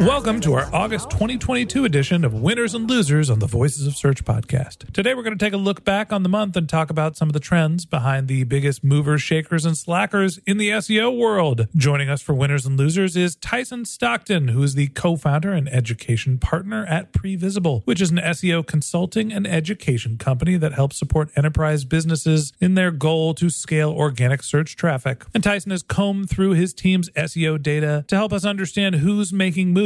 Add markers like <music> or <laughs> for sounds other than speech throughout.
Welcome to our August 2022 edition of Winners and Losers on the Voices of Search podcast. Today we're going to take a look back on the month and talk about some of the trends behind the biggest movers, shakers, and slackers in the SEO world. Joining us for Winners and Losers is Tyson Stockton, who is the co-founder and education partner at Previsible, which is an SEO consulting and education company that helps support enterprise businesses in their goal to scale organic search traffic. And Tyson has combed through his team's SEO data to help us understand who's making moves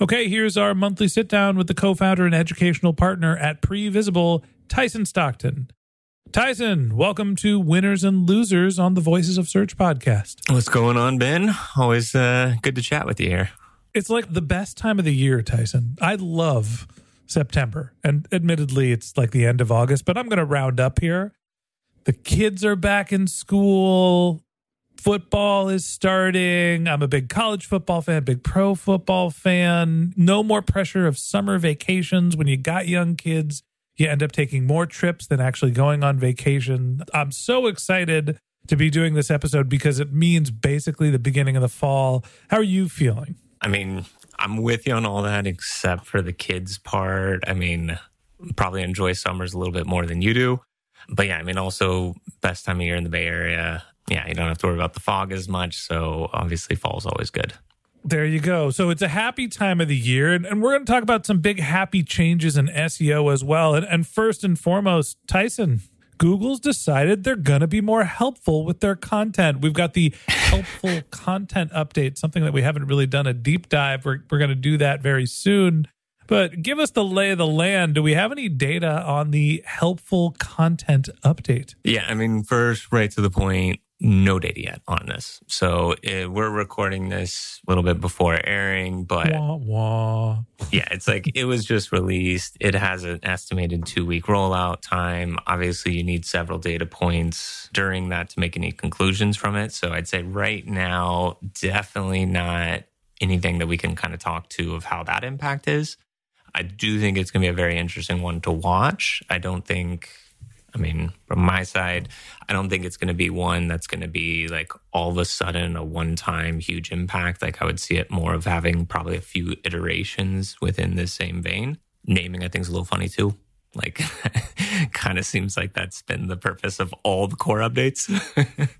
Okay, here's our monthly sit down with the co founder and educational partner at Previsible, Tyson Stockton. Tyson, welcome to Winners and Losers on the Voices of Search podcast. What's going on, Ben? Always uh, good to chat with you here. It's like the best time of the year, Tyson. I love September. And admittedly, it's like the end of August, but I'm going to round up here. The kids are back in school. Football is starting. I'm a big college football fan, big pro football fan. No more pressure of summer vacations when you got young kids. You end up taking more trips than actually going on vacation. I'm so excited to be doing this episode because it means basically the beginning of the fall. How are you feeling? I mean, I'm with you on all that except for the kids part. I mean, probably enjoy summers a little bit more than you do. But yeah, I mean, also best time of year in the Bay Area. Yeah, you don't have to worry about the fog as much. So obviously, fall's always good. There you go. So it's a happy time of the year, and, and we're going to talk about some big happy changes in SEO as well. And, and first and foremost, Tyson, Google's decided they're going to be more helpful with their content. We've got the <laughs> helpful content update, something that we haven't really done a deep dive. We're, we're going to do that very soon. But give us the lay of the land. Do we have any data on the helpful content update? Yeah, I mean, first, right to the point, no data yet on this. So uh, we're recording this a little bit before airing, but Wah, wah. yeah, it's like it was just released. It has an estimated two week rollout time. Obviously, you need several data points during that to make any conclusions from it. So I'd say right now, definitely not anything that we can kind of talk to of how that impact is. I do think it's going to be a very interesting one to watch. I don't think I mean, from my side, I don't think it's going to be one that's going to be like all of a sudden a one time huge impact. Like I would see it more of having probably a few iterations within this same vein. Naming, I think, is a little funny too. Like, <laughs> kind of seems like that's been the purpose of all the core updates.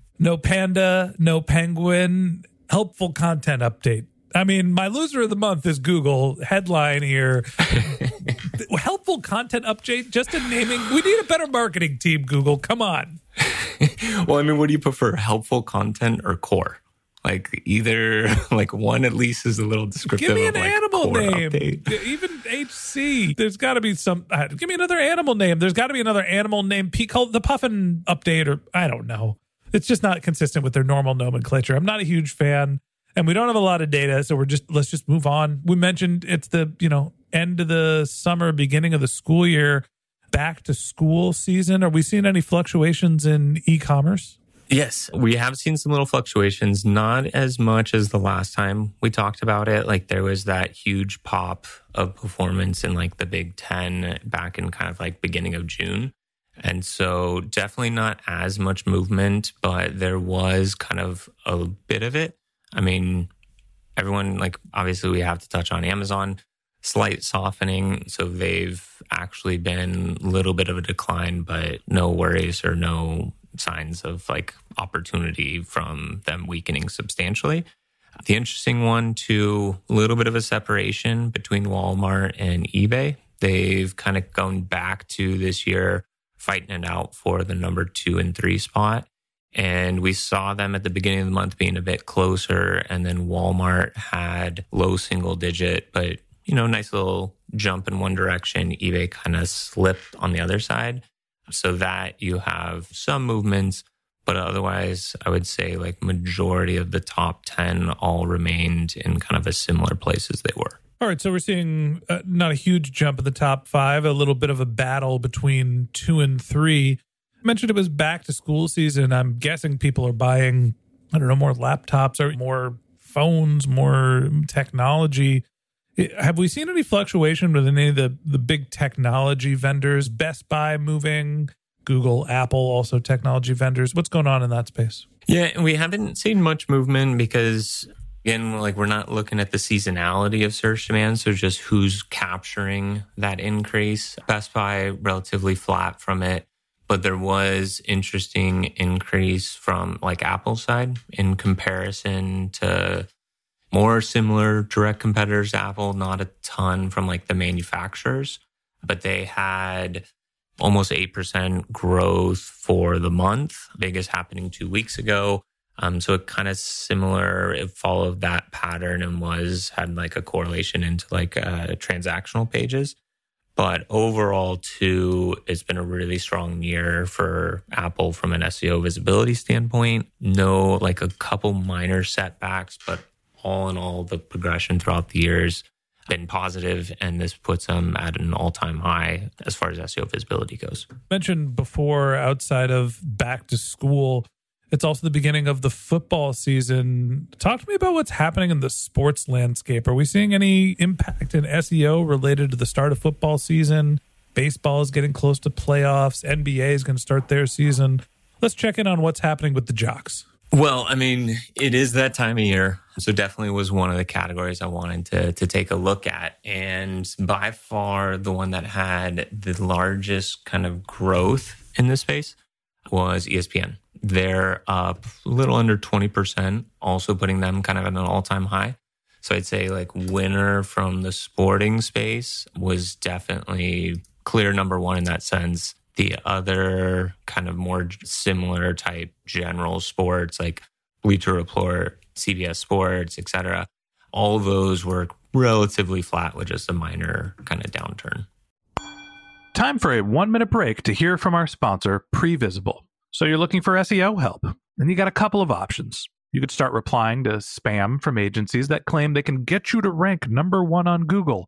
<laughs> no panda, no penguin, helpful content update. I mean, my loser of the month is Google. Headline here <laughs> helpful content update, just in naming. We need a better marketing team, Google. Come on. <laughs> well, I mean, what do you prefer, helpful content or core? Like either <laughs> like one at least is a little descriptive. Give me an like animal name. Update. Even HC. There's got to be some. Uh, give me another animal name. There's got to be another animal name. P called the Puffin update, or I don't know. It's just not consistent with their normal nomenclature. I'm not a huge fan, and we don't have a lot of data, so we're just let's just move on. We mentioned it's the you know end of the summer, beginning of the school year, back to school season. Are we seeing any fluctuations in e-commerce? Yes, we have seen some little fluctuations, not as much as the last time we talked about it. Like there was that huge pop of performance in like the Big Ten back in kind of like beginning of June. And so definitely not as much movement, but there was kind of a bit of it. I mean, everyone, like, obviously we have to touch on Amazon, slight softening. So they've actually been a little bit of a decline, but no worries or no signs of like opportunity from them weakening substantially. The interesting one, too, a little bit of a separation between Walmart and eBay. They've kind of gone back to this year fighting it out for the number two and three spot. And we saw them at the beginning of the month being a bit closer. And then Walmart had low single digit, but, you know, nice little jump in one direction. eBay kind of slipped on the other side. So that you have some movements but otherwise i would say like majority of the top 10 all remained in kind of a similar place as they were. All right so we're seeing uh, not a huge jump in the top five a little bit of a battle between two and three. I mentioned it was back to school season. I'm guessing people are buying i don't know more laptops or more phones more technology have we seen any fluctuation with any of the, the big technology vendors? Best Buy moving, Google, Apple, also technology vendors. What's going on in that space? Yeah, we haven't seen much movement because again, like we're not looking at the seasonality of search demand, so just who's capturing that increase. Best Buy relatively flat from it, but there was interesting increase from like Apple side in comparison to more similar direct competitors Apple, not a ton from like the manufacturers, but they had almost 8% growth for the month. Biggest happening two weeks ago. Um, so it kind of similar, it followed that pattern and was had like a correlation into like uh, transactional pages. But overall, too, it's been a really strong year for Apple from an SEO visibility standpoint. No, like a couple minor setbacks, but all in all, the progression throughout the years been positive, and this puts them at an all-time high as far as SEO visibility goes. Mentioned before, outside of back to school, it's also the beginning of the football season. Talk to me about what's happening in the sports landscape. Are we seeing any impact in SEO related to the start of football season? Baseball is getting close to playoffs. NBA is going to start their season. Let's check in on what's happening with the jocks. Well, I mean, it is that time of year. So definitely was one of the categories I wanted to to take a look at. And by far the one that had the largest kind of growth in this space was ESPN. They're up a little under 20%, also putting them kind of at an all-time high. So I'd say like winner from the sporting space was definitely clear number one in that sense the other kind of more similar type general sports like Bleacher Report, CBS Sports, etc. All those were relatively flat with just a minor kind of downturn. Time for a one minute break to hear from our sponsor, Previsible. So you're looking for SEO help, and you got a couple of options. You could start replying to spam from agencies that claim they can get you to rank number one on Google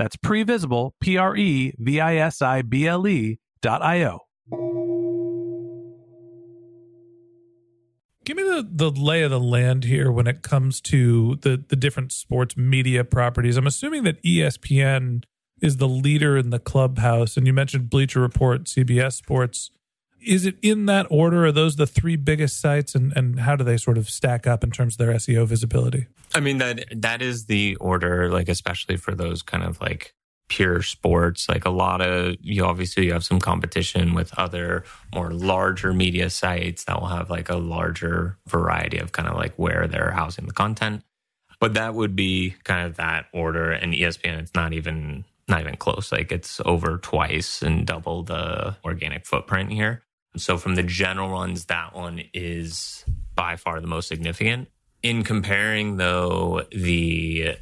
That's previsible, P R E V I S I B L E dot I O. Give me the, the lay of the land here when it comes to the, the different sports media properties. I'm assuming that ESPN is the leader in the clubhouse, and you mentioned Bleacher Report, CBS Sports. Is it in that order? Are those the three biggest sites, and, and how do they sort of stack up in terms of their SEO visibility? I mean that that is the order, like especially for those kind of like pure sports. Like a lot of you obviously you have some competition with other more larger media sites that will have like a larger variety of kind of like where they're housing the content. But that would be kind of that order. And ESPN, it's not even not even close. Like it's over twice and double the organic footprint here. So from the general runs, that one is by far the most significant. In comparing though the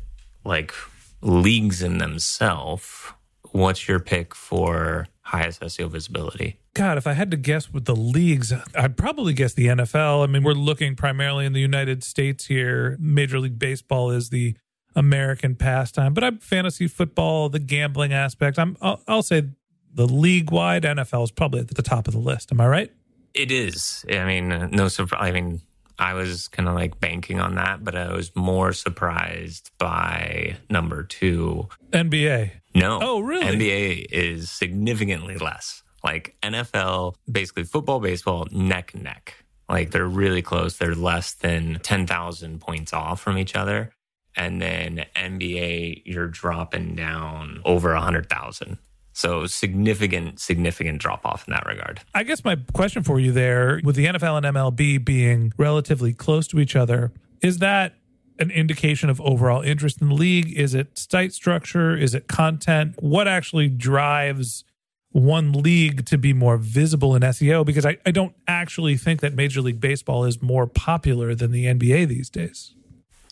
like leagues in themselves, what's your pick for highest SEO visibility? God, if I had to guess with the leagues, I'd probably guess the NFL. I mean, we're looking primarily in the United States here. Major League Baseball is the American pastime, but I'm fantasy football, the gambling aspect. I'm I'll, I'll say the league wide NFL is probably at the top of the list. Am I right? It is. I mean, uh, no surprise. I mean, I was kind of like banking on that, but I was more surprised by number two. NBA. No. Oh, really? NBA is significantly less. Like NFL, basically football, baseball, neck and neck. Like they're really close. They're less than 10,000 points off from each other. And then NBA, you're dropping down over 100,000. So significant, significant drop off in that regard. I guess my question for you there, with the NFL and MLB being relatively close to each other, is that an indication of overall interest in the league? Is it site structure? Is it content? What actually drives one league to be more visible in SEO? Because I, I don't actually think that Major League Baseball is more popular than the NBA these days.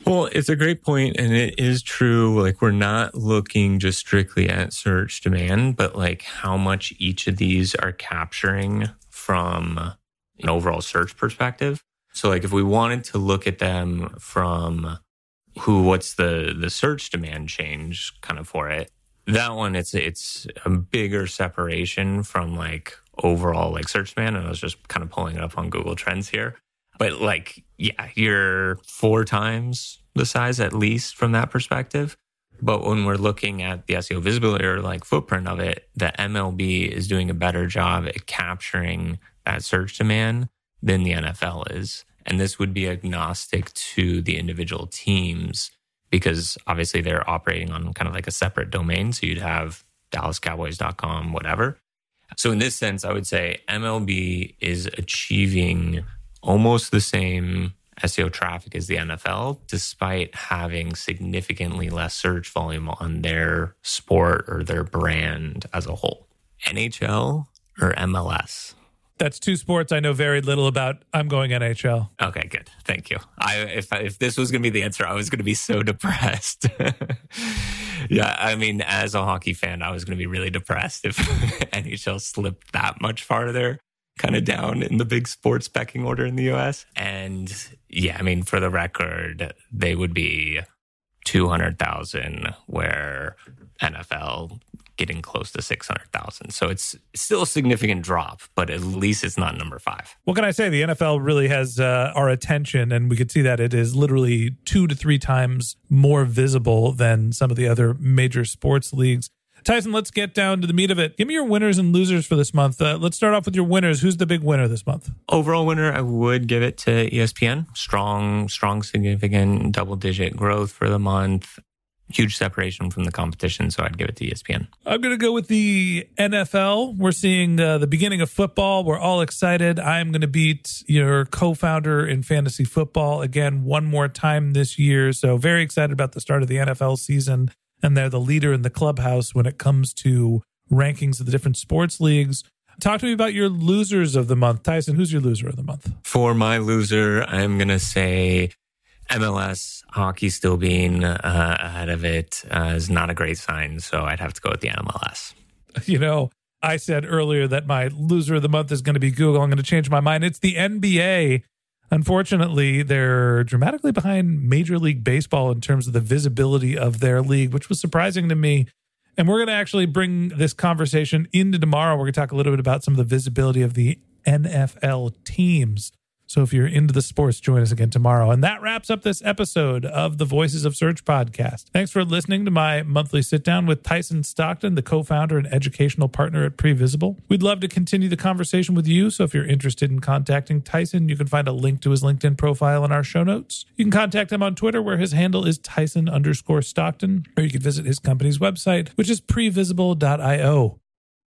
Well, it's a great point, and it is true. Like, we're not looking just strictly at search demand, but like how much each of these are capturing from an overall search perspective. So, like, if we wanted to look at them from who, what's the the search demand change kind of for it, that one it's it's a bigger separation from like overall like search demand. And I was just kind of pulling it up on Google Trends here. But like, yeah, you're four times the size at least from that perspective. But when we're looking at the SEO visibility or like footprint of it, the MLB is doing a better job at capturing that search demand than the NFL is. And this would be agnostic to the individual teams because obviously they're operating on kind of like a separate domain. So you'd have DallasCowboys.com, whatever. So in this sense, I would say MLB is achieving almost the same SEO traffic as the NFL, despite having significantly less search volume on their sport or their brand as a whole. NHL or MLS? That's two sports I know very little about. I'm going NHL. Okay, good. Thank you. I if if this was going to be the answer, I was going to be so <laughs> depressed. <laughs> yeah, I mean, as a hockey fan, I was going to be really depressed if <laughs> NHL slipped that much farther kind of down in the big sports pecking order in the US. And yeah, I mean, for the record, they would be 200,000, where NFL getting close to 600,000. So it's still a significant drop, but at least it's not number five. What can I say? The NFL really has uh, our attention, and we could see that it is literally two to three times more visible than some of the other major sports leagues. Tyson, let's get down to the meat of it. Give me your winners and losers for this month. Uh, let's start off with your winners. Who's the big winner this month? Overall winner, I would give it to ESPN. Strong, strong, significant double digit growth for the month. Huge separation from the competition, so I'd give it to ESPN. I'm going to go with the NFL. We're seeing uh, the beginning of football. We're all excited. I'm going to beat your co founder in fantasy football again one more time this year. So, very excited about the start of the NFL season. And they're the leader in the clubhouse when it comes to rankings of the different sports leagues. Talk to me about your losers of the month. Tyson, who's your loser of the month? For my loser, I'm going to say MLS hockey still being uh, ahead of it uh, is not a great sign. So I'd have to go with the MLS. <laughs> You know, I said earlier that my loser of the month is going to be Google. I'm going to change my mind. It's the NBA. Unfortunately, they're dramatically behind Major League Baseball in terms of the visibility of their league, which was surprising to me. And we're going to actually bring this conversation into tomorrow. We're going to talk a little bit about some of the visibility of the NFL teams. So if you're into the sports, join us again tomorrow. And that wraps up this episode of the Voices of Search podcast. Thanks for listening to my monthly sit down with Tyson Stockton, the co founder and educational partner at Previsible. We'd love to continue the conversation with you. So if you're interested in contacting Tyson, you can find a link to his LinkedIn profile in our show notes. You can contact him on Twitter, where his handle is Tyson underscore Stockton, or you can visit his company's website, which is previsible.io.